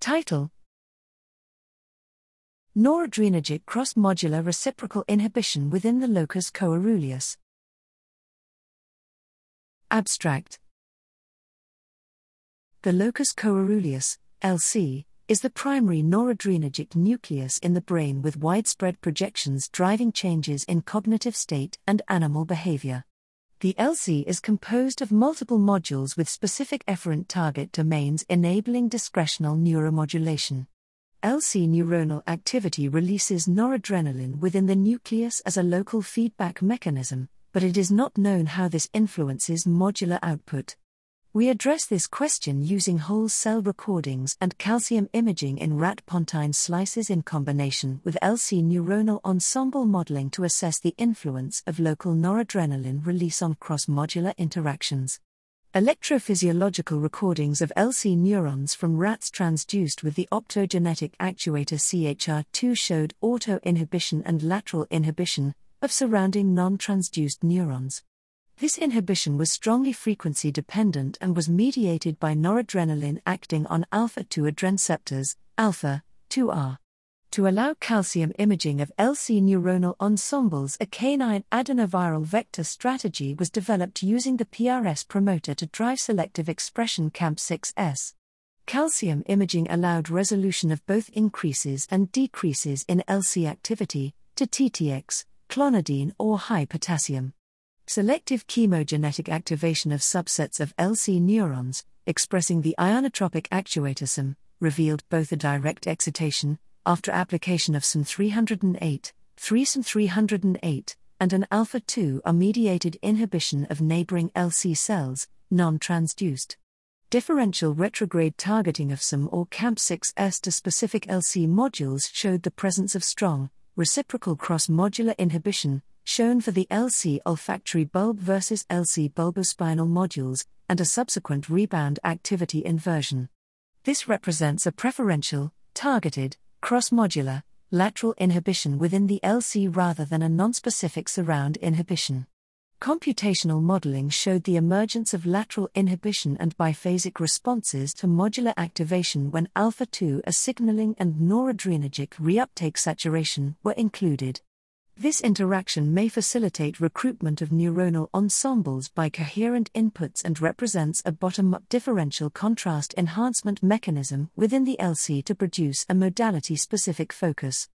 Title Noradrenergic cross modular reciprocal inhibition within the locus coeruleus. Abstract The locus coeruleus, LC, is the primary noradrenergic nucleus in the brain with widespread projections driving changes in cognitive state and animal behavior. The LC is composed of multiple modules with specific efferent target domains enabling discretional neuromodulation. LC neuronal activity releases noradrenaline within the nucleus as a local feedback mechanism, but it is not known how this influences modular output. We address this question using whole cell recordings and calcium imaging in rat pontine slices in combination with LC neuronal ensemble modeling to assess the influence of local noradrenaline release on cross modular interactions. Electrophysiological recordings of LC neurons from rats transduced with the optogenetic actuator CHR2 showed auto inhibition and lateral inhibition of surrounding non transduced neurons. This inhibition was strongly frequency dependent and was mediated by noradrenaline acting on alpha 2 adrenceptors, alpha 2R. To allow calcium imaging of LC neuronal ensembles, a canine adenoviral vector strategy was developed using the PRS promoter to drive selective expression CAMP6S. Calcium imaging allowed resolution of both increases and decreases in LC activity, to TTX, clonidine, or high potassium. Selective chemogenetic activation of subsets of LC neurons, expressing the ionotropic actuator SIM, revealed both a direct excitation, after application of SIM 308, 3 SIM 308, and an alpha 2 are mediated inhibition of neighboring LC cells, non transduced. Differential retrograde targeting of SIM or CAMP6S to specific LC modules showed the presence of strong, reciprocal cross modular inhibition, shown for the LC olfactory bulb versus LC bulbospinal modules, and a subsequent rebound activity inversion. This represents a preferential, targeted, cross modular, lateral inhibition within the LC rather than a nonspecific surround inhibition. Computational modeling showed the emergence of lateral inhibition and biphasic responses to modular activation when alpha 2 a signaling and noradrenergic reuptake saturation were included. This interaction may facilitate recruitment of neuronal ensembles by coherent inputs and represents a bottom up differential contrast enhancement mechanism within the LC to produce a modality specific focus.